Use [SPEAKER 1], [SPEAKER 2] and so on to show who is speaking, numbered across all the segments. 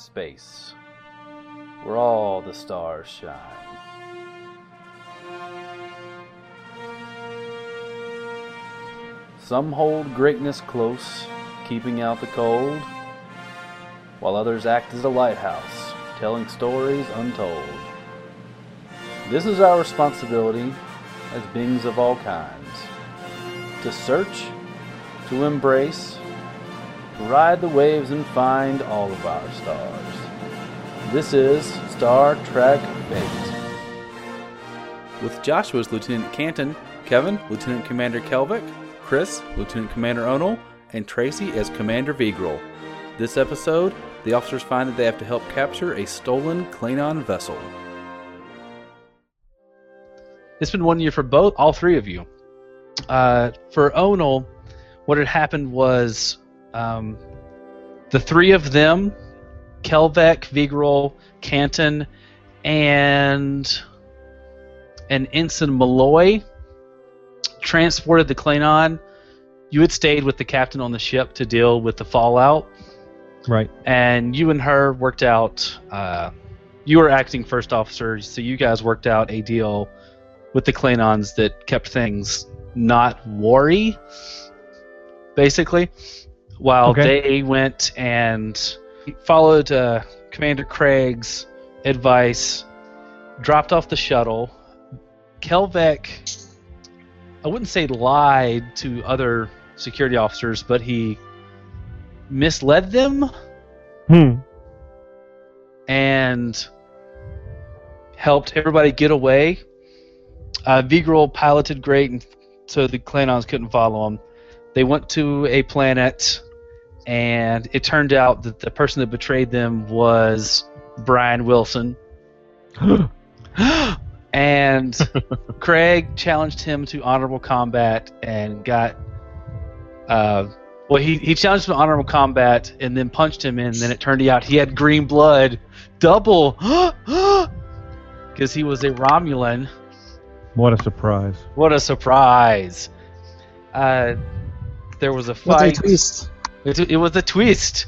[SPEAKER 1] space, where all the stars shine. Some hold greatness close, keeping out the cold, while others act as a lighthouse, telling stories untold. This is our responsibility as beings of all kinds to search, to embrace, ride the waves and find all of our stars. This is Star Trek Fate. With Joshua's Lieutenant Canton, Kevin, Lieutenant Commander Kelvik, Chris, Lieutenant Commander Onal, and Tracy as Commander Vigral. This episode, the officers find that they have to help capture a stolen Klingon vessel.
[SPEAKER 2] It's been one year for both, all three of you. Uh, for Onal, what had happened was um, the three of them, Kelvek, Vigral, Canton, and an Ensign Malloy, transported the Klingon. You had stayed with the captain on the ship to deal with the fallout,
[SPEAKER 3] Right.
[SPEAKER 2] and you and her worked out. Uh, you were acting first officer, so you guys worked out a deal with the Klingons that kept things not worry, basically. While
[SPEAKER 3] Okay.
[SPEAKER 2] they went and followed uh, Commander Craig's advice, dropped off the shuttle. Kelvek, I wouldn't say lied to other security officers, but he misled them
[SPEAKER 3] Hmm.
[SPEAKER 2] and helped everybody get away. Uh, Vigral piloted great, and so the Klingons couldn't follow him. They went to a planet, and it turned out that the person that betrayed them was Brian Wilson. and Craig challenged him to honorable combat and got. Uh, well, he, he challenged him to honorable combat and then punched him in. And then it turned out he had green blood, double, because he was a Romulan.
[SPEAKER 3] what a surprise.
[SPEAKER 2] What a surprise! Uh, there was a fight.
[SPEAKER 4] What a twist.
[SPEAKER 2] It, it was a twist.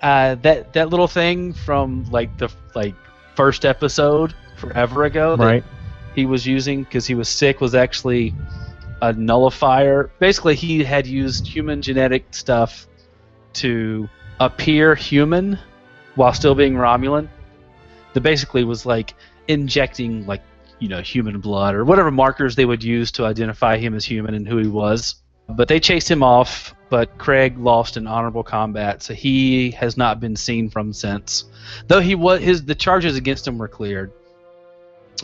[SPEAKER 2] Uh, that that little thing from like the like first episode forever ago that
[SPEAKER 3] Right.
[SPEAKER 2] he was using because he was sick was actually a nullifier. Basically, he had used human genetic stuff to appear human while still being Romulan. That basically was like injecting like you know human blood or whatever markers they would use to identify him as human and who he was. But they chased him off, but Craig lost in honorable combat, so he has not been seen from since. Though he was his the charges against him were cleared.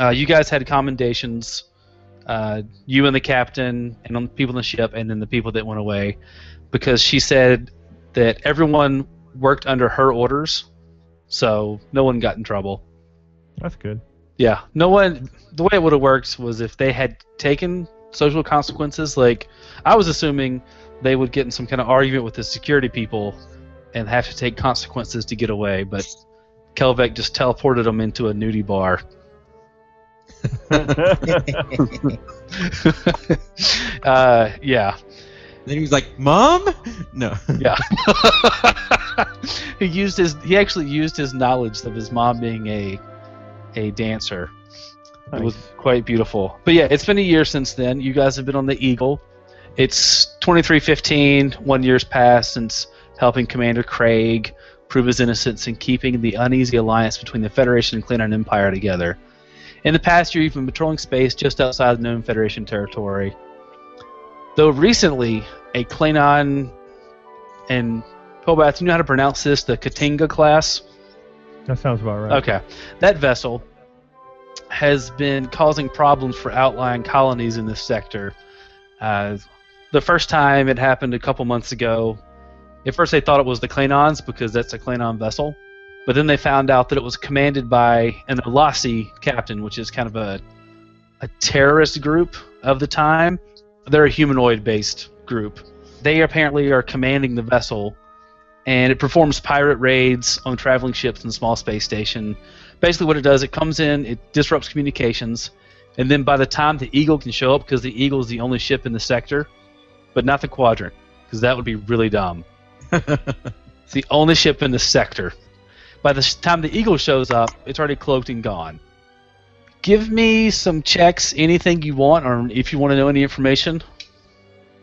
[SPEAKER 2] Uh, you guys had commendations. Uh, you and the captain, and on the people on the ship, and then the people that went away, because she said that everyone worked under her orders, so no one got in trouble.
[SPEAKER 3] That's good.
[SPEAKER 2] Yeah, no one. The way it would have worked was if they had taken social consequences. Like I was assuming they would get in some kind of argument with the security people and have to take consequences to get away. But Kelvek just teleported them into a nudie bar. uh, yeah,
[SPEAKER 4] Then he was like, "Mom, no."
[SPEAKER 2] yeah. he used his. He actually used his knowledge of his mom being a a dancer. It was quite beautiful. But yeah, it's been a year since then. You guys have been on the Eagle. It's 2315. One year's passed since helping Commander Craig prove his innocence and keeping the uneasy alliance between the Federation and Klingon Empire together. In the past year, you've been patrolling space just outside the known Federation territory. Though recently, a Klingon and Pobath, you know how to pronounce this? The K't'inga class.
[SPEAKER 3] That sounds about right.
[SPEAKER 2] Okay. That vessel has been causing problems for outlying colonies in this sector. Uh, the first time it happened a couple months ago, at first they thought it was the Klingons because that's a Klingon vessel. But then they found out that it was commanded by an Alasi captain, which is kind of a, a terrorist group of the time. They're a humanoid based group. They apparently are commanding the vessel and it performs pirate raids on traveling ships and small space station. Basically, what it does, it comes in, it disrupts communications, and then by the time the Eagle can show up, because the Eagle is the only ship in the sector, but not the Quadrant, because that would be really dumb. it's the only ship in the sector. By the time the eagle shows up, it's already cloaked and gone. Give me some checks, anything you want, or if you want to know any information.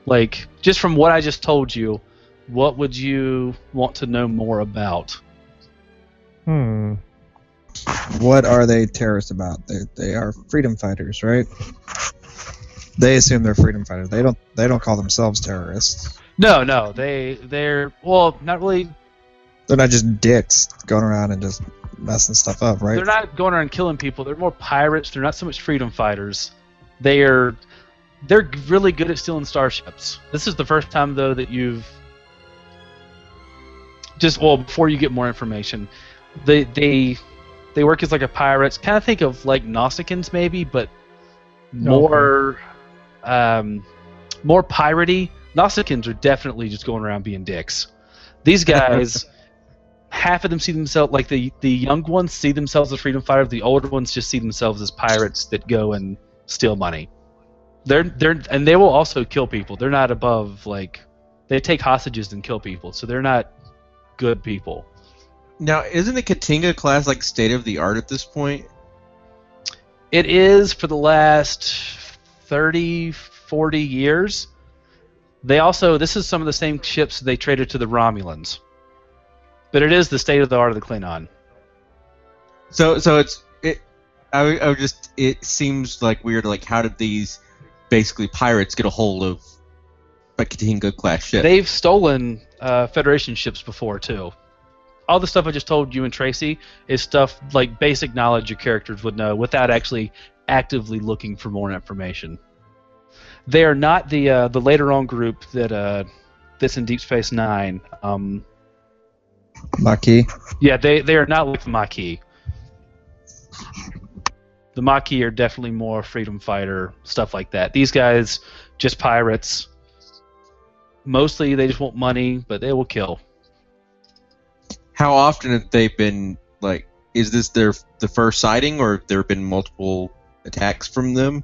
[SPEAKER 2] Like, just from what I just told you, what would you want to know more about?
[SPEAKER 3] Hmm.
[SPEAKER 5] What are they terrorists about? They they are freedom fighters, right? They assume they're freedom fighters. They don't they don't call themselves terrorists.
[SPEAKER 2] No, no, they they're well, not really.
[SPEAKER 5] They're not just dicks going around and just messing stuff up, right?
[SPEAKER 2] They're not going around killing people. They're more pirates. They're not so much freedom fighters. They are they're really good at stealing starships. This is the first time though that you've just well before you get more information, they they they work as like a pirates. Kind of think of like Nausicaans maybe, but more um more piratey. Nausicaans are definitely just going around being dicks. These guys half of them see themselves like the the young ones see themselves as freedom fighters. The older ones just see themselves as pirates that go and steal money. They're they're and they will also kill people. They're not above like they take hostages and kill people. So they're not good people.
[SPEAKER 4] Now, isn't the K't'inga class like state of the art at this point?
[SPEAKER 2] It is for the last 30 40 years. They also this is some of the same ships they traded to the Romulans. But it is the state of the art of the Klingon.
[SPEAKER 4] So, so it's it. I, I just it seems like weird. Like, how did these basically pirates get a hold of a K't'inga class ship?
[SPEAKER 2] They've stolen uh, Federation ships before too. All the stuff I just told you and Tracy is stuff like basic knowledge your characters would know without actually actively looking for more information. They are not the uh, the later on group that uh, that's in Deep Space Nine. Um,
[SPEAKER 5] Maquis.
[SPEAKER 2] yeah, they they are not like the Maquis. The Maquis are definitely more freedom fighter stuff like that. These guys just pirates. Mostly they just want money, but they will kill.
[SPEAKER 4] How often have they been like? Is this their the first sighting, or have there been multiple attacks from them?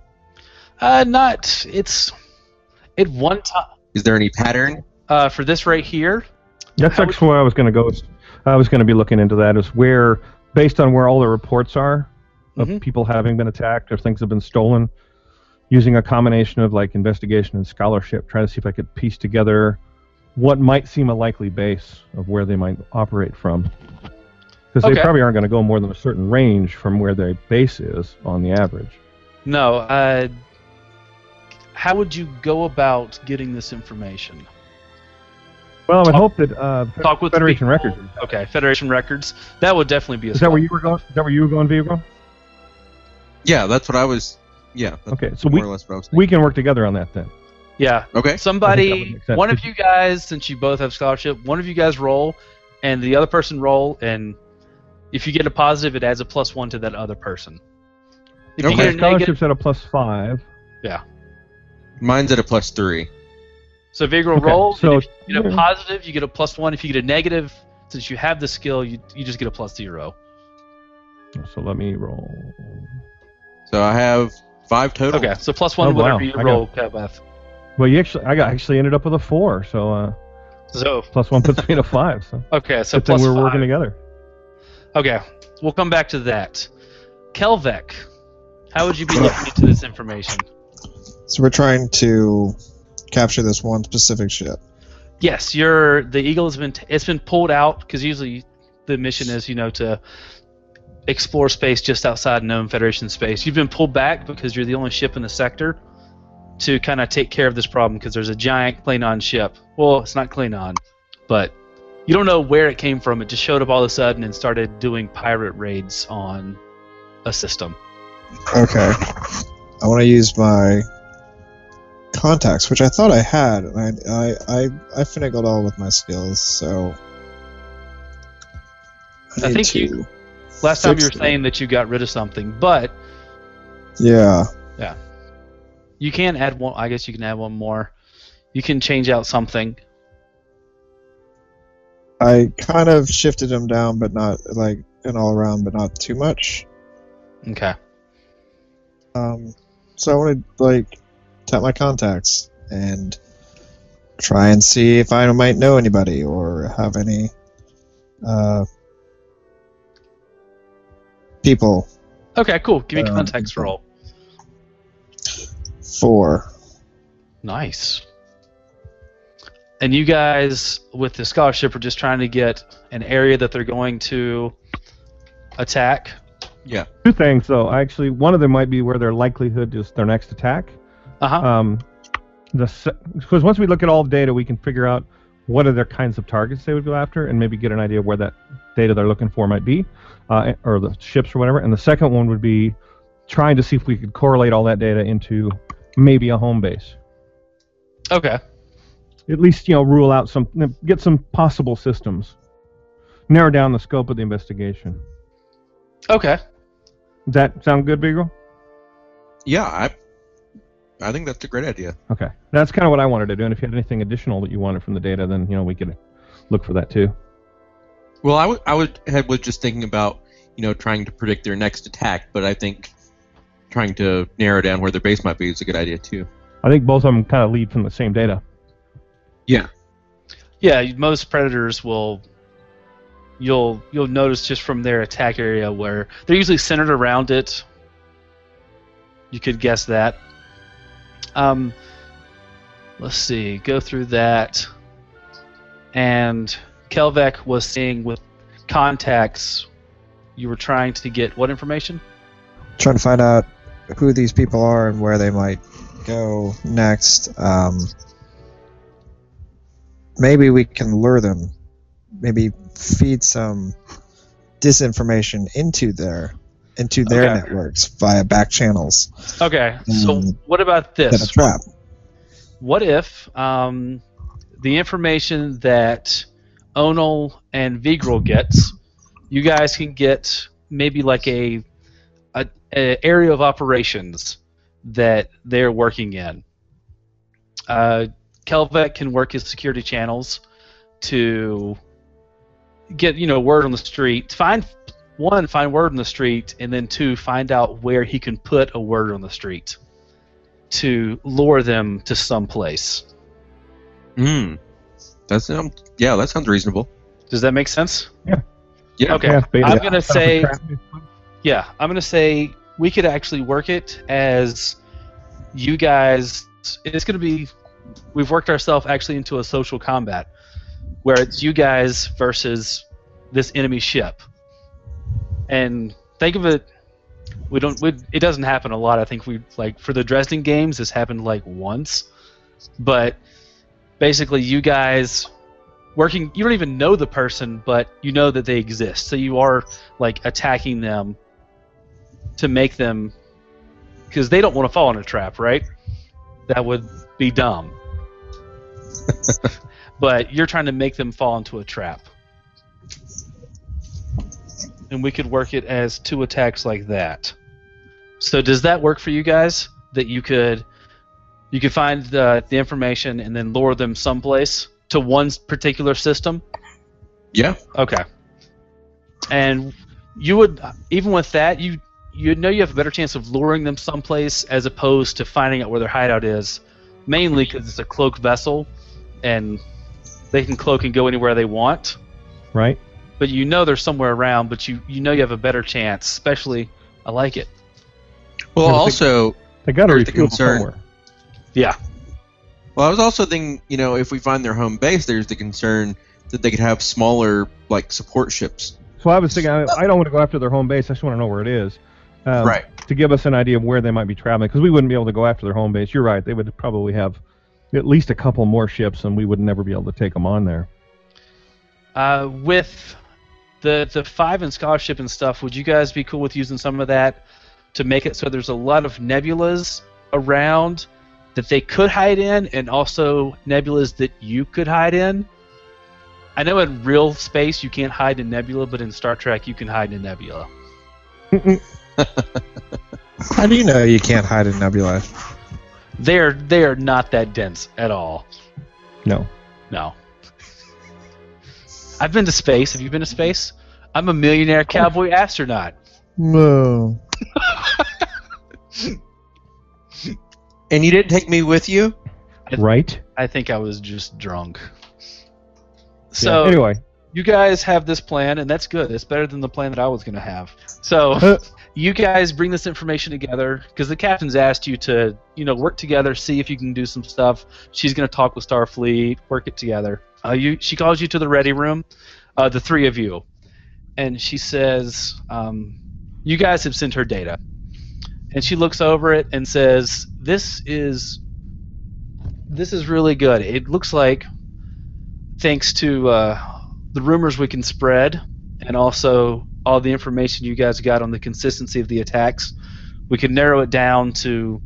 [SPEAKER 2] Uh, not it's at one time.
[SPEAKER 4] Is there any pattern?
[SPEAKER 2] Uh, for this right here,
[SPEAKER 3] That's
[SPEAKER 2] How would-
[SPEAKER 3] actually where I was going to go. I was going to be looking into that. Is where, based on where all the reports are of
[SPEAKER 2] Mhm.
[SPEAKER 3] people having been attacked or things have been stolen, using a combination of like investigation and scholarship, trying to see if I could piece together what might seem a likely base of where they might operate from. Because
[SPEAKER 2] Okay.
[SPEAKER 3] they probably aren't going to go more than a certain range from where their base is on the average.
[SPEAKER 2] no. Uh, how would you go about getting this information?
[SPEAKER 3] Well, I would
[SPEAKER 2] Talk-
[SPEAKER 3] hope that uh,
[SPEAKER 2] Talk with
[SPEAKER 3] Federation
[SPEAKER 2] people.
[SPEAKER 3] Records.
[SPEAKER 2] Okay, Federation Records. That would definitely be a.
[SPEAKER 3] Is that where you were going? Is that where you were going, Vigo?
[SPEAKER 4] Yeah, that's what I was. Yeah, that's
[SPEAKER 3] Okay, so
[SPEAKER 4] more
[SPEAKER 3] we
[SPEAKER 4] or less what I was
[SPEAKER 3] we can work together on that then.
[SPEAKER 2] Yeah,
[SPEAKER 4] Okay.
[SPEAKER 2] Somebody,
[SPEAKER 3] think that would make sense.
[SPEAKER 2] one of you guys, since you both have scholarship, one of you guys roll, and the other person roll, and if you get a positive, it adds a plus one to that other person. If you get
[SPEAKER 3] My
[SPEAKER 2] a negative,
[SPEAKER 3] scholarship's at a plus five. Yeah.
[SPEAKER 4] Mine's at a plus three.
[SPEAKER 2] so Vigor
[SPEAKER 3] Okay,
[SPEAKER 2] roll.
[SPEAKER 3] so-
[SPEAKER 2] and if you get a positive, you get a plus one. If you get a negative, since you have the skill, you you just get a plus zero.
[SPEAKER 3] So let me roll.
[SPEAKER 4] So I have five total.
[SPEAKER 2] Okay, so plus one
[SPEAKER 3] Oh, wow.
[SPEAKER 2] whatever you
[SPEAKER 3] I got-
[SPEAKER 2] roll, Kabeth.
[SPEAKER 3] Well, you actually, I got actually ended up with a four, so uh,
[SPEAKER 2] So
[SPEAKER 3] plus one puts me at a five. So
[SPEAKER 2] okay, so plus
[SPEAKER 3] we're
[SPEAKER 2] five.
[SPEAKER 3] working together.
[SPEAKER 2] Okay, we'll come back to that. Kelvek, how would you be looking into this information?
[SPEAKER 5] So we're trying to capture this one specific ship.
[SPEAKER 2] Yes, your the Eagle has been it's been pulled out because usually the mission is you know to explore space just outside known Federation space. You've been pulled back because you're the only ship in the sector to kind of take care of this problem because there's a giant Klingon ship. Well, it's not Klingon, but you don't know where it came from. It just showed up all of a sudden and started doing pirate raids on a system.
[SPEAKER 5] Okay. I want to use my contacts, which I thought I had, and I I I, I finagled all with my skills, so.
[SPEAKER 2] I
[SPEAKER 5] need
[SPEAKER 2] think you- Last time you were
[SPEAKER 5] it.
[SPEAKER 2] saying that you got rid of something, but
[SPEAKER 5] Yeah. Yeah.
[SPEAKER 2] You can add one. I guess you can add one more. You can change out something.
[SPEAKER 5] I kind of shifted them down, but not like an all around, but not too much.
[SPEAKER 2] Okay.
[SPEAKER 5] Um, so I want to like tap my contacts and try and see if I might know anybody or have any uh, people.
[SPEAKER 2] Okay, cool. Give me
[SPEAKER 5] Um,
[SPEAKER 2] contacts roll.
[SPEAKER 5] Four.
[SPEAKER 2] Nice. And you guys, with the scholarship, are just trying to get an area that they're going to attack.
[SPEAKER 4] Yeah.
[SPEAKER 3] Two things though. Actually, one of them might be where their likelihood is their next attack.
[SPEAKER 2] Uh huh.
[SPEAKER 3] Um, the because once we look at all the data, we can figure out what are their kinds of targets they would go after, and maybe get an idea of where that data they're looking for might be, uh, or the ships or whatever. And the second one would be trying to see if we could correlate all that data into maybe a home base.
[SPEAKER 2] okay.
[SPEAKER 3] At least you know rule out some, get some possible systems, narrow down the scope of the investigation.
[SPEAKER 2] Okay.
[SPEAKER 3] Does that sound good, Beagle?
[SPEAKER 4] Yeah, I I think that's a great idea.
[SPEAKER 3] Okay, that's kind of what I wanted to do. And if you had anything additional that you wanted from the data, then you know we could look for that too.
[SPEAKER 4] Well, I would I would was just thinking about you know trying to predict their next attack, but I think trying to narrow down where their base might be is a good idea too.
[SPEAKER 3] I think both of them kind of lead from the same data.
[SPEAKER 4] Yeah.
[SPEAKER 2] Yeah, most predators will. You'll you'll notice just from their attack area where they're usually centered around it. You could guess that. Um, let's see. Go through that. And Kelvek was seeing with contacts. You were trying to get what information?
[SPEAKER 5] Trying to find out who these people are and where they might go next. Um, maybe we can lure them. Maybe feed some disinformation into their into their
[SPEAKER 2] Okay.
[SPEAKER 5] networks via back channels.
[SPEAKER 2] Okay. So
[SPEAKER 5] Mm.
[SPEAKER 2] what about this?
[SPEAKER 5] trap.
[SPEAKER 2] What if um, the information that Onal and Vigral gets, you guys can get maybe like a area of operations that they're working in. Uh, Kelvek can work his security channels to get you know word on the street. Find one, find word on the street, and then two, find out where he can put a word on the street to lure them to some place.
[SPEAKER 4] Hmm. That sounds yeah, that sounds reasonable.
[SPEAKER 2] Does that make sense?
[SPEAKER 4] Yeah.
[SPEAKER 2] Okay.
[SPEAKER 3] Yeah, beta-
[SPEAKER 2] I'm gonna say- Yeah, I'm gonna say we could actually work it as you guys. It's gonna be. We've worked ourselves actually into a social combat where it's you guys versus this enemy ship. And think of it. We don't. We, it doesn't happen a lot. I think we like for the Dresden games. This happened like once, but basically you guys working. You don't even know the person, but you know that they exist. So you are like attacking them to make them because they don't want to fall in a trap, right? That would be dumb. but you're trying to make them fall into a trap. And we could work it as two attacks like that. So does that work for you guys? That you could you could find the, the information and then lure them someplace to one particular system?
[SPEAKER 4] Yeah.
[SPEAKER 2] Okay. And you would even with that you you know you have a better chance of luring them someplace as opposed to finding out where their hideout is, mainly because it's a cloak vessel, and they can cloak and go anywhere they want.
[SPEAKER 3] right?
[SPEAKER 2] But you know they're somewhere around, but you you know you have a better chance. Especially, I like it.
[SPEAKER 4] Well,
[SPEAKER 3] Yeah, they-
[SPEAKER 4] also,
[SPEAKER 3] They got to
[SPEAKER 4] There's the
[SPEAKER 3] refuel
[SPEAKER 4] concern.
[SPEAKER 3] somewhere.
[SPEAKER 2] Yeah.
[SPEAKER 4] well, I was also thinking, you know, if we find their home base, there's the concern that they could have smaller, like support ships.
[SPEAKER 3] So I was thinking, I, I don't want to go after their home base. I just want to know where it is. Um,
[SPEAKER 4] Right.
[SPEAKER 3] To give us an idea of where they might be traveling, because we wouldn't be able to go after their home base. You're right. They would probably have at least a couple more ships, and we would never be able to take them on there.
[SPEAKER 2] Uh, with the the five and scholarship and stuff, would you guys be cool with using some of that to make it so there's a lot of nebulas around that they could hide in, and also nebulas that you could hide in? I know in real space you can't hide in nebula, but in Star Trek you can hide in nebula.
[SPEAKER 5] How do you know you can't hide in nebula?
[SPEAKER 2] They're they are not that dense at all.
[SPEAKER 3] No.
[SPEAKER 2] No. I've been to space. Have you been to space? I'm a millionaire cowboy astronaut.
[SPEAKER 5] No.
[SPEAKER 4] And you didn't take me with you?
[SPEAKER 3] Right?
[SPEAKER 2] I think I was just drunk.
[SPEAKER 3] Yeah.
[SPEAKER 2] So
[SPEAKER 3] Anyway,
[SPEAKER 2] you guys have this plan, and that's good. It's better than the plan that I was going to have. So uh, you guys bring this information together because the captain's asked you to, you know, work together, see if you can do some stuff. She's going to talk with Starfleet, work it together. Uh, you, she calls you to the ready room, uh, the three of you, and she says, um, "You guys have sent her data." And she looks over it and says, "This is, this is really good. It looks like, thanks to." Uh, the rumors we can spread, and also all the information you guys got on the consistency of the attacks, we can narrow it down to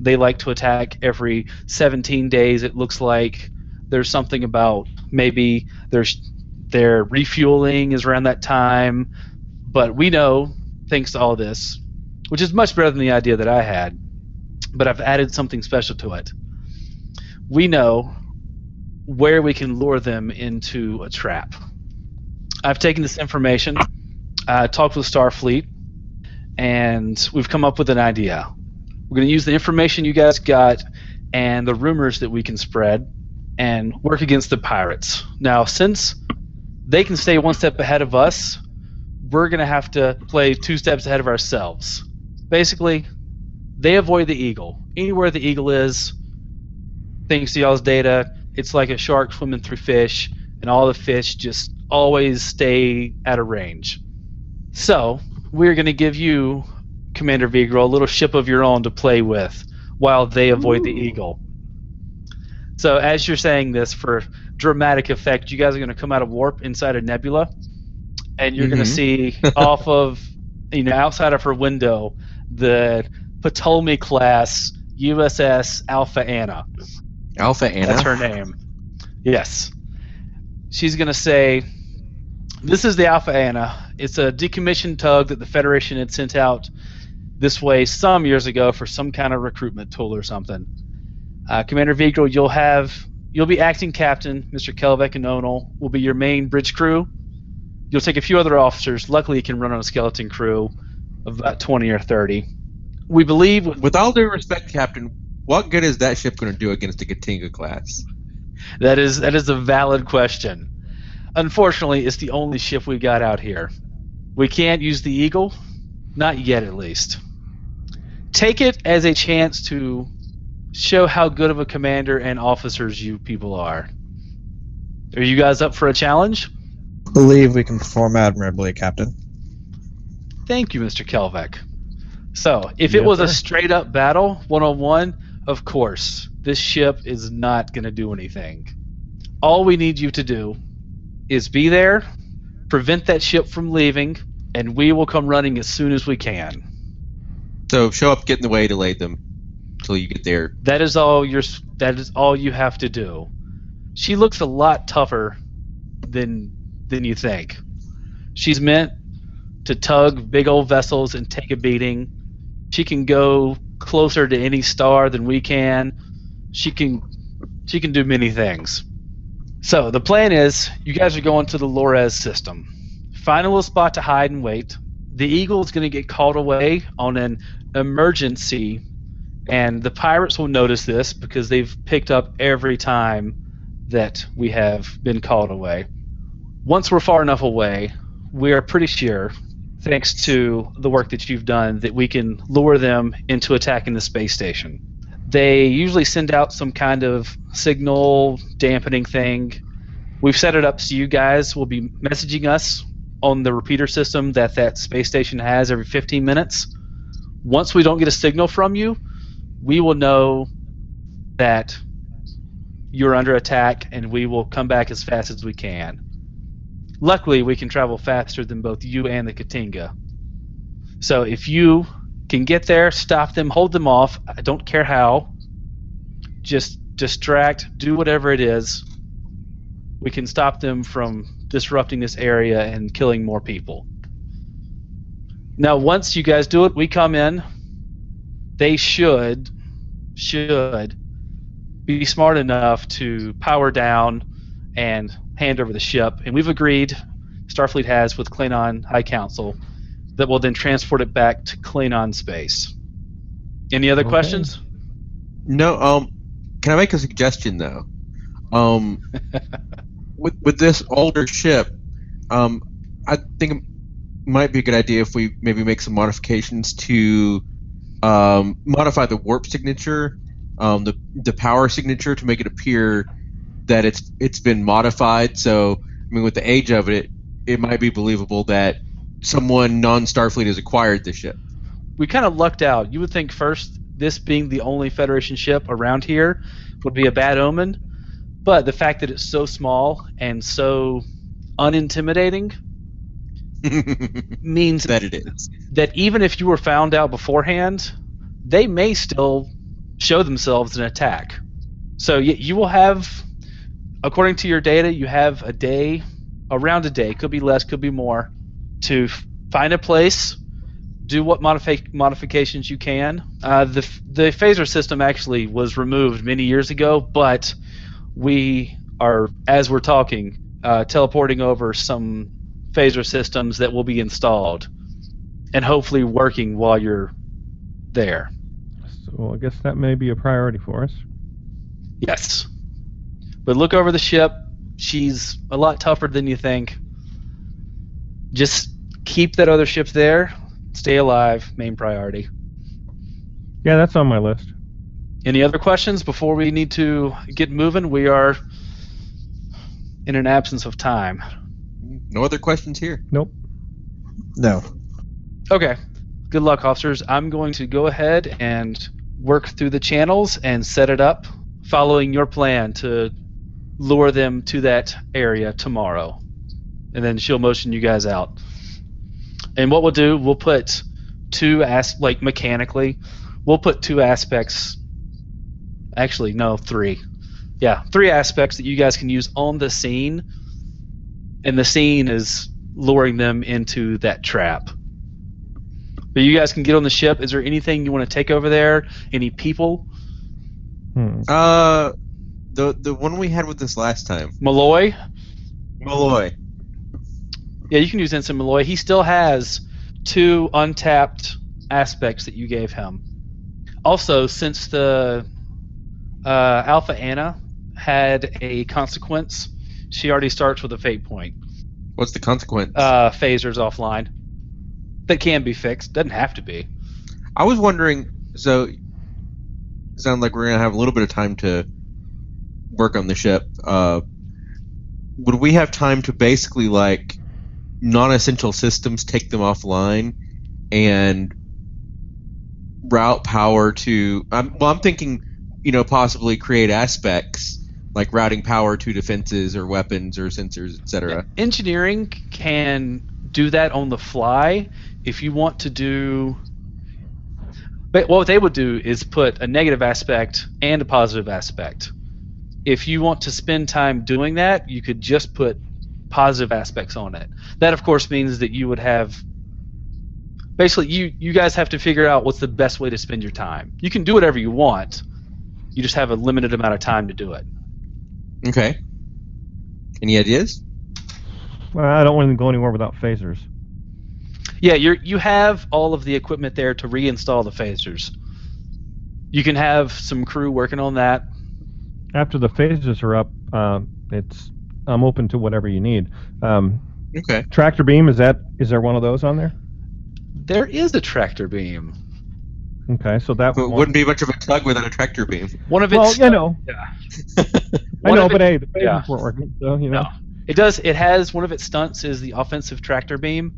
[SPEAKER 2] they like to attack every 17 days. It looks like there's something about maybe there's their refueling is around that time, but we know thanks to all this, which is much better than the idea that I had, but I've added something special to it. We know where we can lure them into a trap. I've taken this information, uh, talked with Starfleet, and we've come up with an idea. We're going to use the information you guys got and the rumors that we can spread and work against the pirates. Now, since they can stay one step ahead of us, we're going to have to play two steps ahead of ourselves. Basically, they avoid the eagle. Anywhere the eagle is, thanks to y'all's data, it's like a shark swimming through fish, and all the fish just always stay at a range. So, we're going to give you, Commander Vigro, a little ship of your own to play with while they avoid Ooh. the eagle. So, as you're saying this, for dramatic effect, you guys are going to come out of warp inside a nebula, and you're mm-hmm. going to see off of, you know, outside of her window, the Ptolemy class USS Alpha Anna.
[SPEAKER 4] Alpha Anna.
[SPEAKER 2] That's her name. Yes. She's gonna say, "This is the Alpha Anna. It's a decommissioned tug that the Federation had sent out this way some years ago for some kind of recruitment tool or something." Uh, Commander Vigil, you'll have you'll be acting captain. Mr. Kelvec and Onal will be your main bridge crew. You'll take a few other officers. Luckily, you can run on a skeleton crew of about 20 or 30. We believe.
[SPEAKER 4] With all due respect, Captain, what good is that ship going to do against the K't'inga class?
[SPEAKER 2] That is that is a valid question. Unfortunately, it's the only ship we got out here. We can't use the Eagle, not yet at least. Take it as a chance to show how good of a commander and officers you people are. Are you guys up for a challenge?
[SPEAKER 5] Believe we can perform admirably, Captain.
[SPEAKER 2] Thank you, Mr. Kelvec. So, if it was sir. a straight up battle, one on one, of course, this ship is not going to do anything. All we need you to do is be there, prevent that ship from leaving, and we will come running as soon as we can.
[SPEAKER 4] So show up, get in the way, to delay them till you get there.
[SPEAKER 2] That is all you that is all you have to do. She looks a lot tougher than than you think. She's meant to tug big old vessels and take a beating. She can go closer to any star than we can. She can she can do many things. So the plan is you guys are going to the Lores system. Find a little spot to hide and wait. The Eagle is going to get called away on an emergency, and the pirates will notice this because they've picked up every time that we have been called away. Once we're far enough away, we are pretty sure thanks to the work that you've done, that we can lure them into attacking the space station. They usually send out some kind of signal dampening thing. We've set it up so you guys will be messaging us on the repeater system that that space station has every 15 minutes. Once we don't get a signal from you, we will know that you're under attack and we will come back as fast as we can. Luckily, we can travel faster than both you and the K't'inga. So if you can get there, stop them, hold them off. I don't care how. Just distract, do whatever it is. We can stop them from disrupting this area and killing more people. Now, once you guys do it, we come in. They should should be smart enough to power down and hand over the ship, and we've agreed, Starfleet has with Klingon High Council, that we'll then transport it back to Klingon space. Any other okay. questions?
[SPEAKER 4] No. Um, can I make a suggestion though? Um, with with this older ship, um, I think it might be a good idea if we maybe make some modifications to um, modify the warp signature, um, the the power signature to make it appear that it's it's been modified. So I mean, with the age of it, it might be believable that someone non-Starfleet has acquired the ship.
[SPEAKER 2] We kind of lucked out. You would think first, this being the only Federation ship around here would be a bad omen, but the fact that it's so small and so unintimidating means
[SPEAKER 4] that it is.
[SPEAKER 2] that even if you were found out beforehand, they may still show themselves an attack. So y- you will have, according to your data, you have a day, around a day, could be less, could be more, to f- find a place, do what modifi- modifications you can. Uh, the the phaser system actually was removed many years ago, but we are, as we're talking, uh, teleporting over some phaser systems that will be installed and hopefully working while you're there.
[SPEAKER 3] So I guess that may be a priority for us.
[SPEAKER 2] Yes. But look over the ship. She's a lot tougher than you think. Just keep that other ship there. Stay alive. Main priority.
[SPEAKER 3] Yeah, that's on my list.
[SPEAKER 2] Any other questions before we need to get moving? We are in an absence of time.
[SPEAKER 4] No other questions here.
[SPEAKER 3] Nope.
[SPEAKER 5] No.
[SPEAKER 2] Okay. Good luck, officers. I'm going to go ahead and work through the channels and set it up, following your plan to lure them to that area tomorrow. And then she'll motion you guys out. And what we'll do, we'll put two as like mechanically, we'll put two aspects. Actually, no, three. Yeah, three aspects that you guys can use on the scene. And the scene is luring them into that trap. But you guys can get on the ship. Is there anything you want to take over there? Any people?
[SPEAKER 3] Hmm.
[SPEAKER 4] Uh, the the one we had with this last time,
[SPEAKER 2] Malloy?
[SPEAKER 4] Malloy.
[SPEAKER 2] Yeah, you can use Ensign Malloy. He still has two untapped aspects that you gave him. Also, since the uh, Alpha Anna had a consequence, she already starts with a fate point.
[SPEAKER 4] What's the consequence?
[SPEAKER 2] Uh, phasers offline. That can be fixed. Doesn't have to be.
[SPEAKER 4] I was wondering. So, it sounds like we're gonna have a little bit of time to work on the ship. Uh, would we have time to basically like non-essential systems take them offline and route power to? Um, well, I'm thinking, you know, possibly create aspects like routing power to defenses or weapons or sensors, etc.
[SPEAKER 2] Engineering can do that on the fly. If you want to do, but what they would do is put a negative aspect and a positive aspect. If you want to spend time doing that, you could just put positive aspects on it. That, of course, means that you would have. Basically, you you guys have to figure out what's the best way to spend your time. You can do whatever you want. You just have a limited amount of time to do it.
[SPEAKER 4] Okay. Any ideas?
[SPEAKER 3] Well, I don't want to go anywhere without phasers.
[SPEAKER 2] Yeah, you you have all of the equipment there to reinstall the phasers. You can have some crew working on that.
[SPEAKER 3] After the phasers are up, uh, it's I'm open to whatever you need. Um,
[SPEAKER 4] Okay.
[SPEAKER 3] tractor beam is that is there one of those on there?
[SPEAKER 2] There is a tractor beam.
[SPEAKER 3] Okay, so that
[SPEAKER 4] But it wouldn't be much of a tug without a tractor beam.
[SPEAKER 2] One of
[SPEAKER 3] well,
[SPEAKER 2] its
[SPEAKER 3] you know,
[SPEAKER 2] yeah.
[SPEAKER 3] I know,
[SPEAKER 2] of
[SPEAKER 3] but
[SPEAKER 2] it-
[SPEAKER 3] hey, the phasers
[SPEAKER 2] yeah.
[SPEAKER 3] weren't working, so you know.
[SPEAKER 2] No. It does it has one of its stunts is the offensive tractor beam.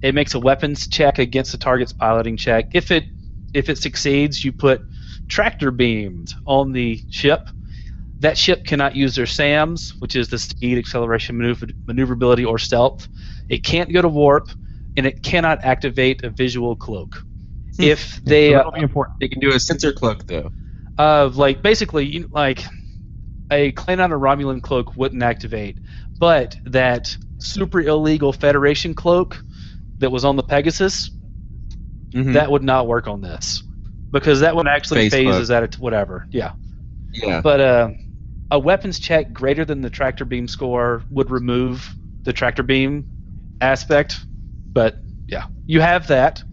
[SPEAKER 2] It makes a weapons check against the target's piloting check. If it if it succeeds, you put tractor beamed on the ship. That ship cannot use their SAMs, which is the speed, acceleration, maneuver, maneuverability, or stealth. It can't go to warp, and it cannot activate a visual cloak. If they
[SPEAKER 3] so
[SPEAKER 2] uh,
[SPEAKER 3] be important.
[SPEAKER 4] They can do a sensor cloak though.
[SPEAKER 2] uh, like basically you- like a Klingon or Romulan cloak wouldn't activate, but that super illegal Federation cloak that was on the Pegasus
[SPEAKER 4] Mhm.
[SPEAKER 2] that would not work on this because that one actually
[SPEAKER 4] Phase
[SPEAKER 2] phases at it whatever. Yeah,
[SPEAKER 4] yeah.
[SPEAKER 2] but uh, a weapons check greater than the tractor beam score would remove the tractor beam aspect. But yeah, you have that.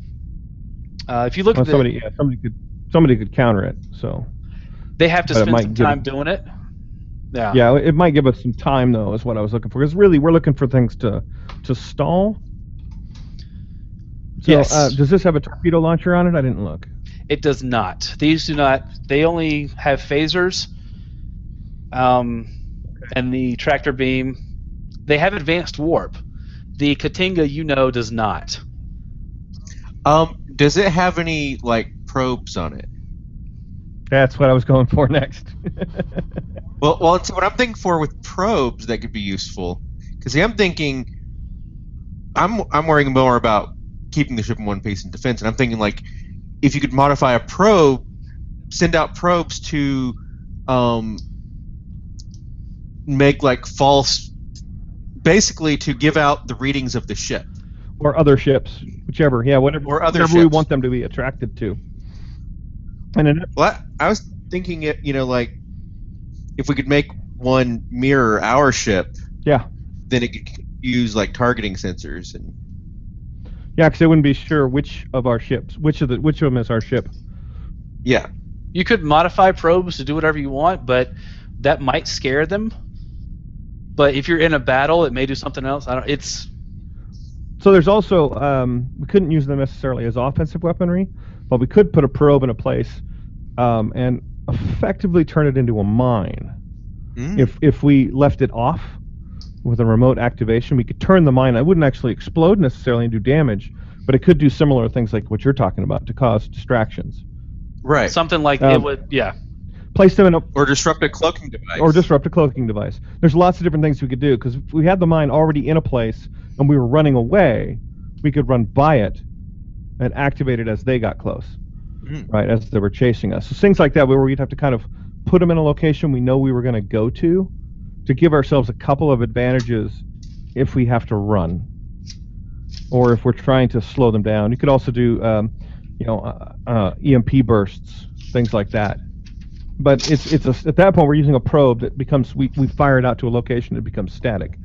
[SPEAKER 2] Uh, if you look
[SPEAKER 3] Well,
[SPEAKER 2] at the,
[SPEAKER 3] somebody, yeah, somebody could somebody could counter it. So
[SPEAKER 2] they have to
[SPEAKER 3] but
[SPEAKER 2] spend
[SPEAKER 3] might
[SPEAKER 2] some time
[SPEAKER 3] it-
[SPEAKER 2] doing it. Yeah.
[SPEAKER 3] Yeah, it might give us some time though, is what I was looking for. Because really, we're looking for things to to stall. So,
[SPEAKER 2] Yes.
[SPEAKER 3] uh, does this have a torpedo launcher on it? I didn't look.
[SPEAKER 2] It does not. These do not. They only have phasers. Um, and the tractor beam. They have advanced warp. The K't'inga, you know, does not.
[SPEAKER 4] Um, does it have any like probes on it?
[SPEAKER 3] That's what I was going for next.
[SPEAKER 4] Well, well, it's what I'm thinking for with probes that could be useful. Because I'm thinking, I'm I'm worrying more about keeping the ship in one piece in defense, and I'm thinking like, if you could modify a probe, send out probes to, um, make like false, basically to give out the readings of the ship.
[SPEAKER 3] or other ships, whichever. Yeah, whatever.
[SPEAKER 4] Or other
[SPEAKER 3] whatever we want them to be attracted to. And then,
[SPEAKER 4] Well, I, I was thinking it, you know, like if we could make one mirror our ship,
[SPEAKER 3] yeah,
[SPEAKER 4] then it could use like targeting sensors and
[SPEAKER 3] yeah, because they wouldn't be sure which of our ships, which of the, which of them is our ship.
[SPEAKER 4] yeah.
[SPEAKER 2] You could modify probes to do whatever you want, but that might scare them. But if you're in a battle, it may do something else. I don't. It's
[SPEAKER 3] So there's also um, we couldn't use them necessarily as offensive weaponry, but we could put a probe in a place um, and effectively turn it into a mine.
[SPEAKER 4] Mm.
[SPEAKER 3] If if we left it off with a remote activation, we could turn the mine. It wouldn't actually explode necessarily and do damage, but it could do similar things like what you're talking about to cause distractions.
[SPEAKER 4] right.
[SPEAKER 2] something like
[SPEAKER 3] Um,
[SPEAKER 2] it would. Yeah.
[SPEAKER 3] Place them in a
[SPEAKER 4] or disrupt a cloaking device.
[SPEAKER 3] or disrupt a cloaking device. There's lots of different things we could do because we had the mine already in a place and we were running away, we could run by it and activate it as they got close,
[SPEAKER 4] Mhm.
[SPEAKER 3] right? As they were chasing us. So things like that where we'd have to kind of put them in a location we know we were going to go to to give ourselves a couple of advantages if we have to run or if we're trying to slow them down. You could also do, um, you know, uh, uh, EMP bursts, things like that but it's it's a, at that point we're using a probe that becomes we, we fire it out to a location it becomes static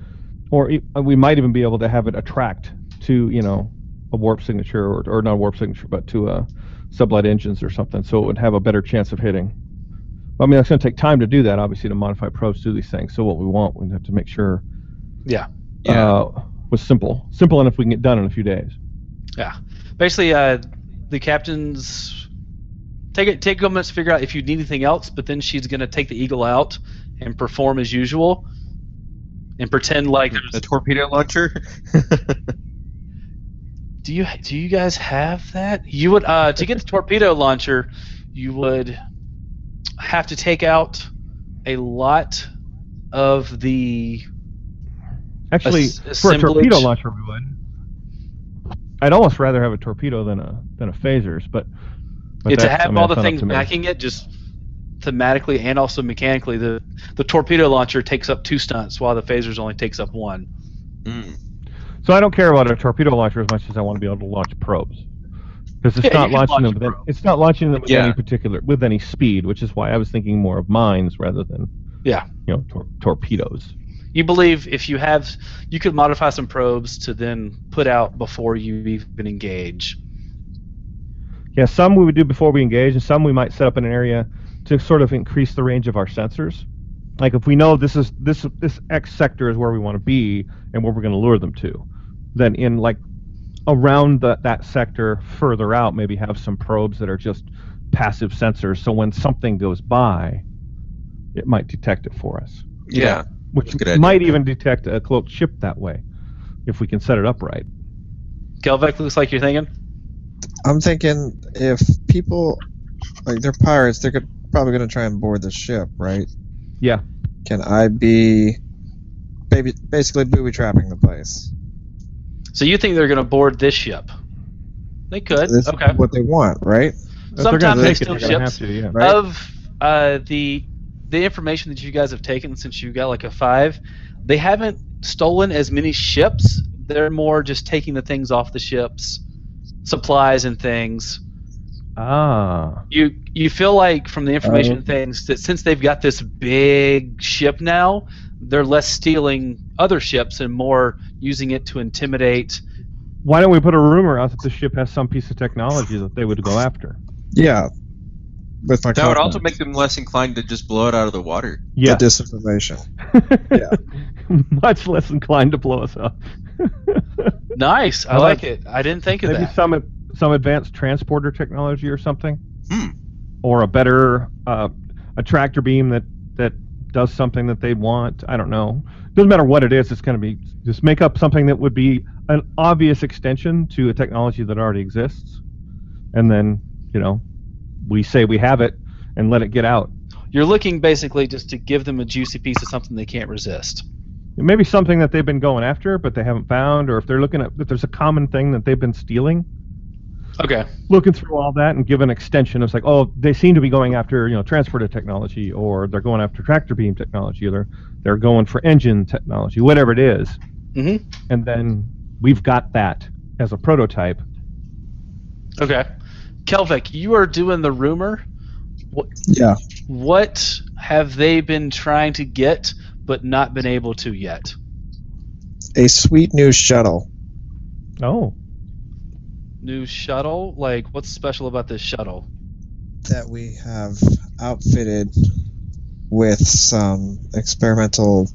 [SPEAKER 3] or e- we might even be able to have it attract to you know a warp signature or, or not a warp signature but to uh, sublight engines or something so it would have a better chance of hitting i mean it's going to take time to do that obviously to modify probes to do these things so what we want we have to make sure
[SPEAKER 2] Yeah.
[SPEAKER 4] Yeah.
[SPEAKER 3] uh, was simple simple enough we can get done in a few days
[SPEAKER 2] Yeah. Basically, uh, the captain's take it take a couple minutes to figure out if you need anything else, but then she's gonna take the eagle out and perform as usual, and pretend like
[SPEAKER 4] the
[SPEAKER 2] there's.
[SPEAKER 4] torpedo launcher.
[SPEAKER 2] Do you do you guys have that? You would uh, to get the torpedo launcher, you would have to take out a lot of the
[SPEAKER 3] actually
[SPEAKER 2] As-
[SPEAKER 3] for a torpedo launcher we would i'd almost rather have a torpedo than a than a phasers but, but
[SPEAKER 2] yeah, to
[SPEAKER 3] that's- I
[SPEAKER 2] have
[SPEAKER 3] mean,
[SPEAKER 2] all the things backing it just thematically and also mechanically the the torpedo launcher takes up two stunts while the phasers only takes up one
[SPEAKER 4] Mm.
[SPEAKER 3] So I don't care about a torpedo launcher as much as I want to be able to launch probes. Because it's
[SPEAKER 2] Yeah,
[SPEAKER 3] not
[SPEAKER 2] you can
[SPEAKER 3] launching them. With any, it's not launching them with
[SPEAKER 4] Yeah.
[SPEAKER 3] any particular with any speed, which is why I was thinking more of mines rather than
[SPEAKER 2] Yeah.
[SPEAKER 3] you know tor- torpedoes.
[SPEAKER 2] you believe if you have you could modify some probes to then put out before you even engage
[SPEAKER 3] Yeah, some we would do before we engage, and some we might set up in an area to sort of increase the range of our sensors. Like if we know this is this this X sector is where we want to be and where we're going to lure them to, then in like around the, that sector further out, maybe have some probes that are just passive sensors. So when something goes by, it might detect it for us,
[SPEAKER 4] Yeah.
[SPEAKER 3] which
[SPEAKER 4] That's idea.
[SPEAKER 3] might even detect a cloaked ship that way, if we can set it up right.
[SPEAKER 2] Kelvec looks like you're thinking
[SPEAKER 5] I'm thinking if people like they're pirates, they're go- probably going to try and board the ship, right?
[SPEAKER 3] Yeah.
[SPEAKER 5] Can I be baby, basically booby trapping the place?
[SPEAKER 2] so you think they're going to board this ship they could
[SPEAKER 5] This
[SPEAKER 2] okay
[SPEAKER 5] is what they want, right?
[SPEAKER 2] Sometimes they steal
[SPEAKER 3] they're gonna have
[SPEAKER 2] ships.
[SPEAKER 3] to, yeah.
[SPEAKER 5] Right.
[SPEAKER 2] of uh, the the information that you guys have taken since you got like a five, they haven't stolen as many ships. They're more just taking the things off the ships, supplies and things.
[SPEAKER 3] Ah.
[SPEAKER 2] You you feel like from the information
[SPEAKER 5] Uh,
[SPEAKER 2] things that since they've got this big ship now, they're less stealing other ships and more using it to intimidate.
[SPEAKER 3] Why don't we put a rumor out that the ship has some piece of technology that they would go after?
[SPEAKER 5] Yeah. with my
[SPEAKER 4] That would also make them less inclined to just blow it out of the water.
[SPEAKER 3] Yeah.
[SPEAKER 5] the disinformation.
[SPEAKER 3] Much less inclined to blow us up.
[SPEAKER 2] Nice. I
[SPEAKER 3] How
[SPEAKER 2] like
[SPEAKER 3] about-
[SPEAKER 2] it. I didn't think of
[SPEAKER 3] Maybe
[SPEAKER 2] that.
[SPEAKER 3] some some advanced transporter technology or something,
[SPEAKER 4] Hmm.
[SPEAKER 3] or a better uh, a tractor beam that that does something that they want. I don't know. Doesn't matter what it is. It's going to be just make up something that would be an obvious extension to a technology that already exists, and then you know we say we have it and let it get out.
[SPEAKER 2] You're looking basically just to give them a juicy piece of something they can't resist.
[SPEAKER 3] It may be something that they've been going after, but they haven't found, or if they're looking at if there's a common thing that they've been stealing,
[SPEAKER 2] Okay.
[SPEAKER 3] looking through all that and give an extension. It's like, oh, they seem to be going after you know transporter technology, or they're going after tractor beam technology, or they're they're going for engine technology, whatever it is.
[SPEAKER 2] Mhm.
[SPEAKER 3] And then we've got that as a prototype.
[SPEAKER 2] Okay. Kelvik, you are doing the rumor.
[SPEAKER 5] Yeah.
[SPEAKER 2] What have they been trying to get but not been able to yet?
[SPEAKER 5] A sweet new shuttle.
[SPEAKER 3] Oh,
[SPEAKER 2] New shuttle? Like, what's special about this shuttle?
[SPEAKER 5] that we have outfitted with some experimental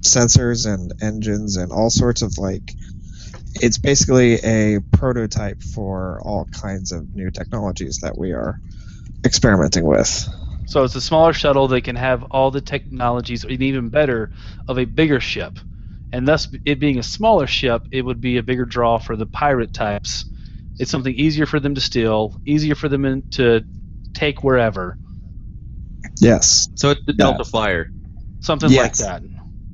[SPEAKER 5] sensors and engines and all sorts of like it's basically a prototype for all kinds of new technologies that we are experimenting with.
[SPEAKER 2] So it's a smaller shuttle that can have all the technologies, and even better, of a bigger ship. And thus, it being a smaller ship, it would be a bigger draw for the pirate types. It's something easier for them to steal, easier for them in, to take wherever,
[SPEAKER 5] Yes.
[SPEAKER 4] So it's the
[SPEAKER 5] Yeah.
[SPEAKER 4] Delta Flyer.
[SPEAKER 2] something
[SPEAKER 5] Yes.
[SPEAKER 2] like that.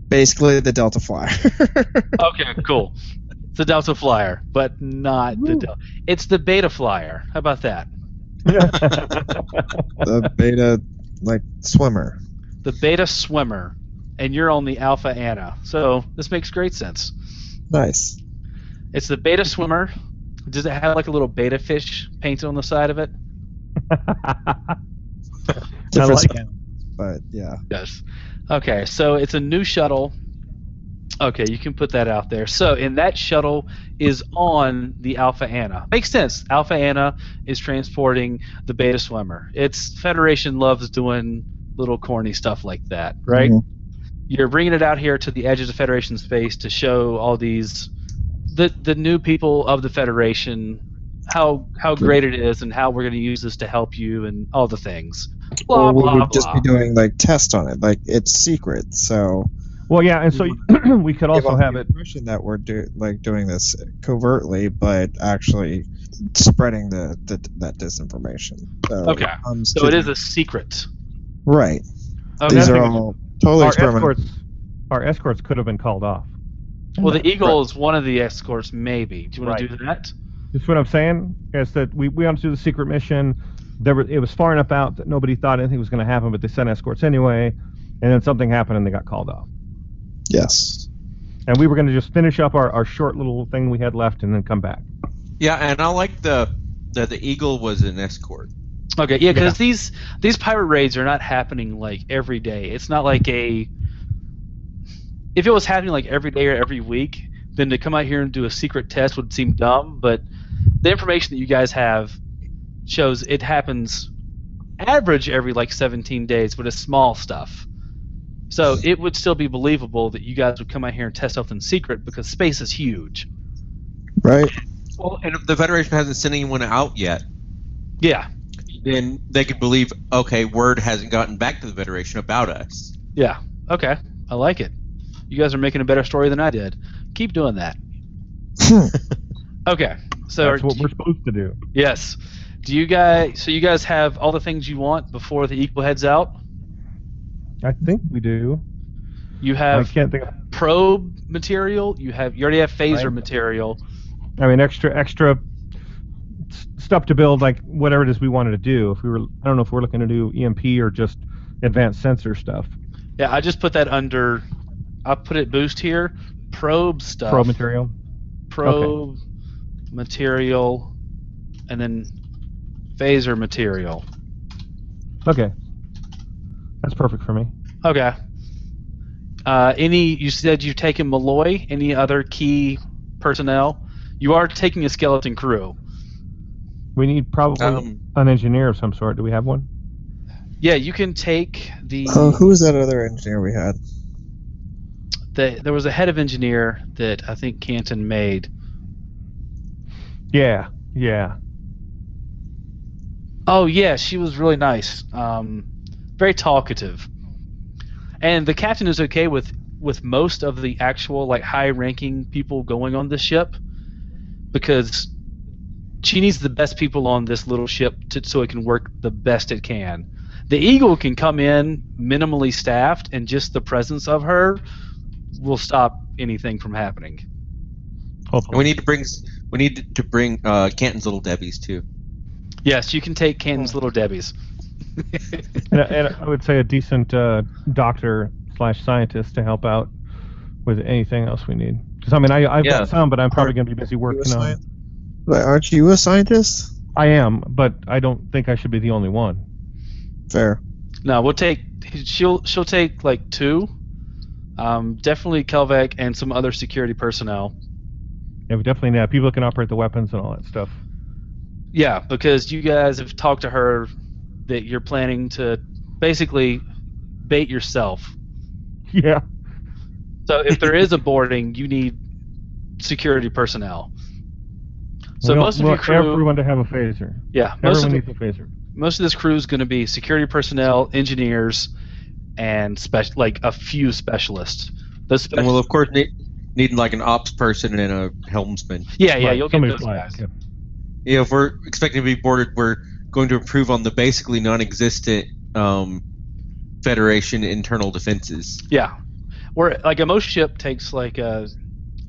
[SPEAKER 5] Basically the Delta Flyer.
[SPEAKER 2] Okay, cool. It's the Delta Flyer, but not the Delta. It's the Beta Flyer. How about that?
[SPEAKER 5] the beta like swimmer.
[SPEAKER 2] The Beta Swimmer, and you're on the Alpha Anna. So this makes great sense.
[SPEAKER 5] Nice.
[SPEAKER 2] It's the Beta Swimmer. Does it have like a little beta fish painted on the side of it?
[SPEAKER 5] Different
[SPEAKER 3] like
[SPEAKER 5] spelling, but yeah.
[SPEAKER 2] Yes. Okay, so it's a new shuttle. Okay, you can put that out there. So, and that shuttle is on the Alpha Anna. Makes sense. Alpha Anna is transporting the Beta Swimmer. It's Federation loves doing little corny stuff like that, right?
[SPEAKER 5] Mhm.
[SPEAKER 2] You're bringing it out here to the edges of Federation space to show all these the the new people of the Federation how how great it is and how we're going to use this to help you and all the things. Blah
[SPEAKER 5] or we
[SPEAKER 2] blah
[SPEAKER 5] would just
[SPEAKER 2] blah.
[SPEAKER 5] be doing like tests on it. Like it's secret, so
[SPEAKER 3] well, yeah, and so we could also
[SPEAKER 5] give off
[SPEAKER 3] have
[SPEAKER 5] the
[SPEAKER 3] it.
[SPEAKER 5] impression that we're do, like doing this covertly, but actually spreading the, the that disinformation. So
[SPEAKER 2] Okay.
[SPEAKER 5] it
[SPEAKER 2] So
[SPEAKER 5] to
[SPEAKER 2] it
[SPEAKER 5] the-
[SPEAKER 2] is a secret.
[SPEAKER 5] right.
[SPEAKER 2] Okay.
[SPEAKER 5] These are
[SPEAKER 3] thing is-
[SPEAKER 5] all totally
[SPEAKER 3] Our
[SPEAKER 5] experimental.
[SPEAKER 3] escorts, our escorts could have been called off.
[SPEAKER 2] Well, the Eagle is one of the escorts, maybe. Do you want to do that?
[SPEAKER 3] That's what I'm saying. Is that we we wanted to do the secret mission. There were, it was far enough out that nobody thought anything was going to happen, but they sent escorts anyway. And then something happened, and they got called off.
[SPEAKER 5] Yes.
[SPEAKER 3] And we were going to just finish up our, our short little thing we had left, and then come back.
[SPEAKER 4] Yeah, and I like the that the Eagle was an escort.
[SPEAKER 2] Okay, yeah, because these these pirate raids are not happening like every day. It's not like a. If it was happening like every day or every week, then to come out here and do a secret test would seem dumb. But the information that you guys have shows it happens average every like 17 days, but it's small stuff. So it would still be believable that you guys would come out here and test something secret because space is huge.
[SPEAKER 5] Right.
[SPEAKER 4] Well, and the Federation hasn't sent anyone out yet,
[SPEAKER 2] Yeah,
[SPEAKER 4] then they could believe, okay, word hasn't gotten back to the Federation about us.
[SPEAKER 2] Yeah. Okay. I like it. You guys are making a better story than I did. Keep doing that. Okay. So
[SPEAKER 3] That's
[SPEAKER 2] are-
[SPEAKER 3] what we're supposed to do.
[SPEAKER 2] yes. Do you guys? So you guys have all the things you want before the Eagle heads out.
[SPEAKER 3] I think we do.
[SPEAKER 2] You have.
[SPEAKER 3] I
[SPEAKER 2] have
[SPEAKER 3] can't think. Of,
[SPEAKER 2] probe material. You have. You already have phaser
[SPEAKER 3] Right.
[SPEAKER 2] material.
[SPEAKER 3] I mean, extra extra s- stuff to build, like whatever it is we wanted to do. If we were, I don't know if we're looking to do EMP or just advanced sensor stuff.
[SPEAKER 2] Yeah, I just put that under. I'll put it boost here. Probe stuff.
[SPEAKER 3] Probe material.
[SPEAKER 2] Probe material, and then phaser material.
[SPEAKER 3] Okay. That's perfect for me.
[SPEAKER 2] Okay. Uh, any? You said you've taken Malloy. Any other key personnel? You are taking a skeleton crew.
[SPEAKER 3] We need probably
[SPEAKER 4] Um,
[SPEAKER 3] an engineer of some sort. Do we have one?
[SPEAKER 2] Yeah, you can take the.
[SPEAKER 5] Oh, who was that other engineer we had?
[SPEAKER 2] the there was a head of engineer that I think Canton made.
[SPEAKER 3] Yeah, yeah.
[SPEAKER 2] Oh yeah, she was really nice. Um, very talkative. And the captain is okay with with most of the actual like high-ranking people going on this ship because she needs the best people on this little ship to, so it can work the best it can. The Eagle can come in minimally staffed, and just the presence of her will stop anything from happening.
[SPEAKER 3] Hopefully.
[SPEAKER 4] we need to bring we need to bring uh, Canton's little Debbie's too.
[SPEAKER 2] Yes, you can take Canton's Little Debbie's.
[SPEAKER 3] and, and I would say a decent uh, doctor slash scientist to help out with anything else we need. Because I mean, I, I've
[SPEAKER 4] Yeah.
[SPEAKER 3] got some, but I'm probably going to be busy working on.
[SPEAKER 5] Scient- Like, aren't you a scientist?
[SPEAKER 3] I am, but I don't think I should be the only one.
[SPEAKER 5] Fair.
[SPEAKER 2] No, we'll take. She'll she'll take like two. Um, definitely Kelvec and some other security personnel.
[SPEAKER 3] Yeah, we definitely need people that can operate the weapons and all that stuff.
[SPEAKER 2] Yeah, because you guys have talked to her that you're planning to basically bait yourself.
[SPEAKER 3] Yeah.
[SPEAKER 2] So if there is a boarding, you need security personnel. So most of your crew,
[SPEAKER 3] everyone to have a phaser.
[SPEAKER 2] yeah, most of
[SPEAKER 3] Everyone
[SPEAKER 2] the,
[SPEAKER 3] needs a phaser.
[SPEAKER 2] most of this crew is going to be security personnel, engineers, and spec- like a few specialists. Those
[SPEAKER 4] And we'll of course need need like an ops person and a helmsman.
[SPEAKER 2] yeah, yeah, you'll get
[SPEAKER 3] somebody
[SPEAKER 2] those guys.
[SPEAKER 3] yeah.
[SPEAKER 4] You if we're expecting to be boarded, we're going to improve on the basically non-existent um, Federation internal defenses.
[SPEAKER 2] Yeah, where like a most ship takes like uh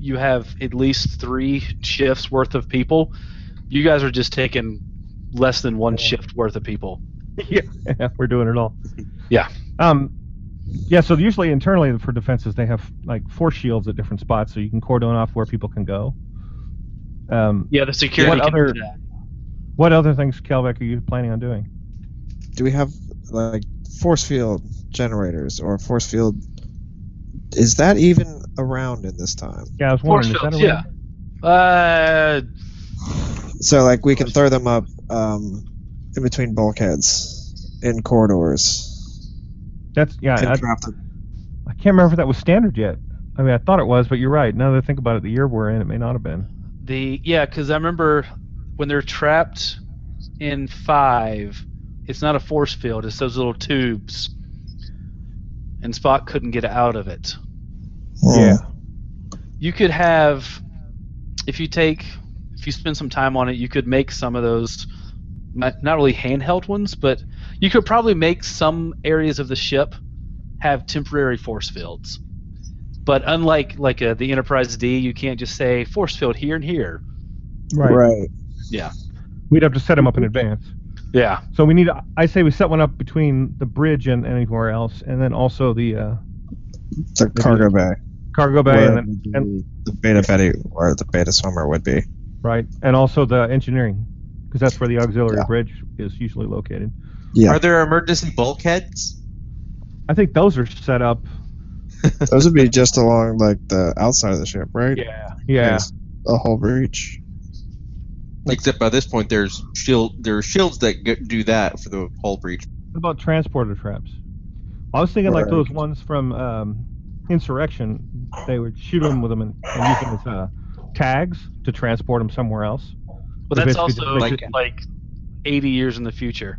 [SPEAKER 2] you have at least three shifts worth of people. You guys are just taking less than one shift worth of people.
[SPEAKER 3] yeah, we're doing it all.
[SPEAKER 2] Yeah.
[SPEAKER 3] Um, yeah. So usually internally for defenses, they have like force shields at different spots, so you can cordon off where people can go. Um,
[SPEAKER 2] Yeah, the security.
[SPEAKER 3] What
[SPEAKER 2] can do
[SPEAKER 3] other-
[SPEAKER 2] that.
[SPEAKER 3] what other things, Kelvec, are you planning on doing?
[SPEAKER 5] Do we have like force field generators or force field? Is that even around in this time?
[SPEAKER 3] Yeah, I was
[SPEAKER 2] Force
[SPEAKER 3] wondering.
[SPEAKER 2] fields,
[SPEAKER 3] is that
[SPEAKER 2] yeah. Uh,
[SPEAKER 5] So like we can throw them up um, in between bulkheads in corridors.
[SPEAKER 3] That's yeah.
[SPEAKER 5] Can
[SPEAKER 3] I,
[SPEAKER 5] drop the-
[SPEAKER 3] I can't remember if that was standard yet. I mean, I thought it was, but you're right. Now that I think about it, the year we're in, it may not have been.
[SPEAKER 2] the yeah, because I remember when they're trapped in five, it's not a force field; it's those little tubes, and Spock couldn't get out of it.
[SPEAKER 3] Yeah.
[SPEAKER 2] you could have if you take if you spend some time on it you could make some of those not, not really handheld ones but you could probably make some areas of the ship have temporary force fields but unlike like uh the enterprise d you can't just say force field here and here
[SPEAKER 5] Right. Right. Yeah.
[SPEAKER 3] We'd have to set them up in advance.
[SPEAKER 2] yeah
[SPEAKER 3] So we need. I say we set one up between the bridge and anywhere else, and then also the uh,
[SPEAKER 5] The cargo bay.
[SPEAKER 3] Cargo bay, and then, and
[SPEAKER 5] the beta Betty or the beta swimmer would be.
[SPEAKER 3] right, and also the engineering, because that's where the auxiliary
[SPEAKER 5] Yeah.
[SPEAKER 3] bridge is usually located.
[SPEAKER 5] Yeah.
[SPEAKER 4] Are there emergency bulkheads?
[SPEAKER 3] I think those are set up.
[SPEAKER 5] Those would be just along like the outside of the ship, right?
[SPEAKER 3] Yeah. Yeah.
[SPEAKER 5] Yes. A hull breach.
[SPEAKER 4] Except by this point, there's shield. There are shields that g- do that for the hull breach.
[SPEAKER 3] What about transporter traps? I was thinking like those ones from um, Insurrection. They would shoot them with them and, and use them as uh, tags to transport them somewhere else.
[SPEAKER 2] but that's also like,
[SPEAKER 3] it-
[SPEAKER 2] like 80 years in the future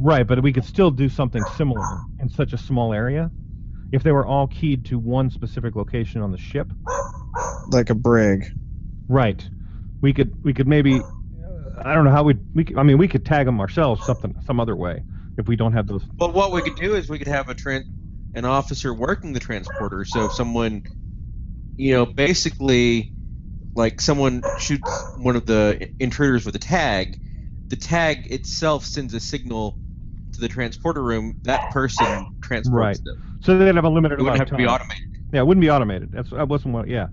[SPEAKER 3] Right, but we could still do something similar in such a small area. If they were all keyed to one specific location on the ship,
[SPEAKER 5] Like a brig.
[SPEAKER 3] right? We could we could maybe I don't know how we'd we could, I mean we could tag them ourselves something some other way if we don't have those.
[SPEAKER 4] But what we could do is we could have a tran- an officer working the transporter. So if someone, you know, basically, like someone shoots one of the intruders with a tag, the tag itself sends a signal to the transporter room. That person transports
[SPEAKER 3] Right.
[SPEAKER 4] them.
[SPEAKER 3] So they'd have a limited
[SPEAKER 4] It wouldn't
[SPEAKER 3] amount
[SPEAKER 4] have
[SPEAKER 3] of
[SPEAKER 4] to be automated.
[SPEAKER 3] Yeah, it wouldn't be automated. That's that wasn't what. Yeah,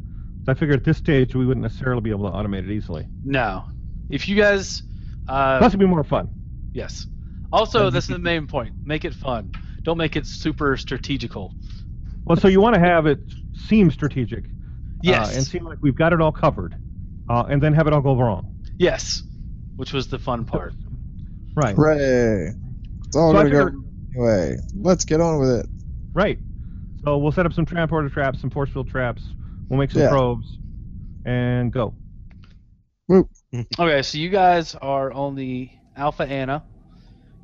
[SPEAKER 3] I figured at this stage we wouldn't necessarily be able to automate it easily.
[SPEAKER 2] no if you guys uh,
[SPEAKER 3] Plus, it'd be more fun.
[SPEAKER 2] Yes. Also,
[SPEAKER 3] And
[SPEAKER 2] that's
[SPEAKER 3] you
[SPEAKER 2] the main point. Make it fun. Don't make it super strategical.
[SPEAKER 3] Well, so you want to have it seem strategic,
[SPEAKER 2] Yes.
[SPEAKER 3] uh, and seem like we've got it all covered, uh, and then have it all go wrong.
[SPEAKER 2] yes.
[SPEAKER 6] which was the fun part.
[SPEAKER 3] Right.
[SPEAKER 5] Hooray! It's all
[SPEAKER 3] So
[SPEAKER 5] gonna go
[SPEAKER 3] figured-
[SPEAKER 5] anyway. Let's get on with it.
[SPEAKER 3] Right. So we'll set up some transporter traps, some force field traps. We'll make some
[SPEAKER 5] Yeah.
[SPEAKER 3] probes, and go.
[SPEAKER 6] Okay, so you guys are on the Alpha Anna.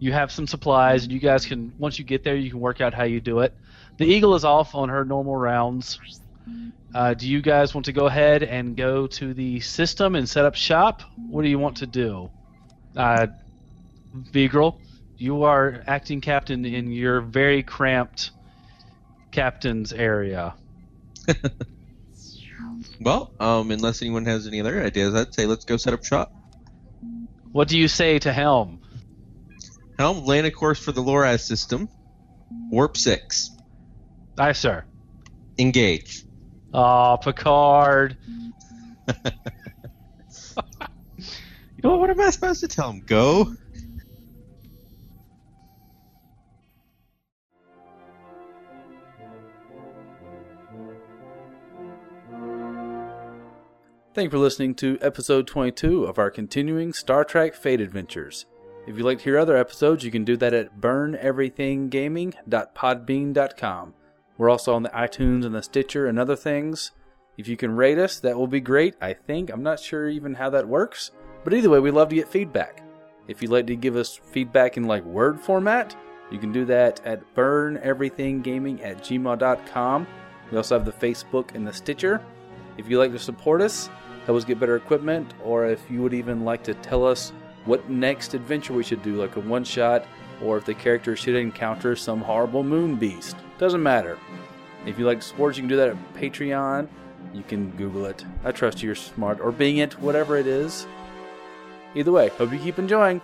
[SPEAKER 6] You have some supplies, and you guys can once you get there, you can work out how you do it. The Eagle is off on her normal rounds. Uh, do you guys want to go ahead and go to the system and set up shop? What do you want to do? Uh, Beagle, you are acting captain in your very cramped captain's area.
[SPEAKER 4] Well, um, unless anyone has any other ideas, I'd say let's go set up shop.
[SPEAKER 6] What do you say to Helm?
[SPEAKER 4] Helm, land a course for the Loraz system. Warp 6.
[SPEAKER 6] Aye, sir.
[SPEAKER 4] Engage.
[SPEAKER 6] Aw, Picard.
[SPEAKER 4] Well, what am I supposed to tell him? Go?
[SPEAKER 2] Thank you for listening to episode 22 of our continuing Star Trek Fate Adventures. If you'd like to hear other episodes, you can do that at burneverythinggaming.podbean.com. We're also on the iTunes and the Stitcher and other things. If you can rate us, that will be great, I think. I'm not sure even how that works, but either way, we love to get feedback. If you'd like to give us feedback in like word format, you can do that at burneverythinggaming at gmail.com. We also have the Facebook and the Stitcher. If you'd like to support us, help us get better equipment, or if you would even like to tell us what next adventure we should do, like a one shot, or if the character should encounter some horrible moon beast. Doesn't matter. If you like us, you can do that at Patreon. You can Google it. I trust you're smart, or Bing it, whatever it is. Either way, hope you keep enjoying.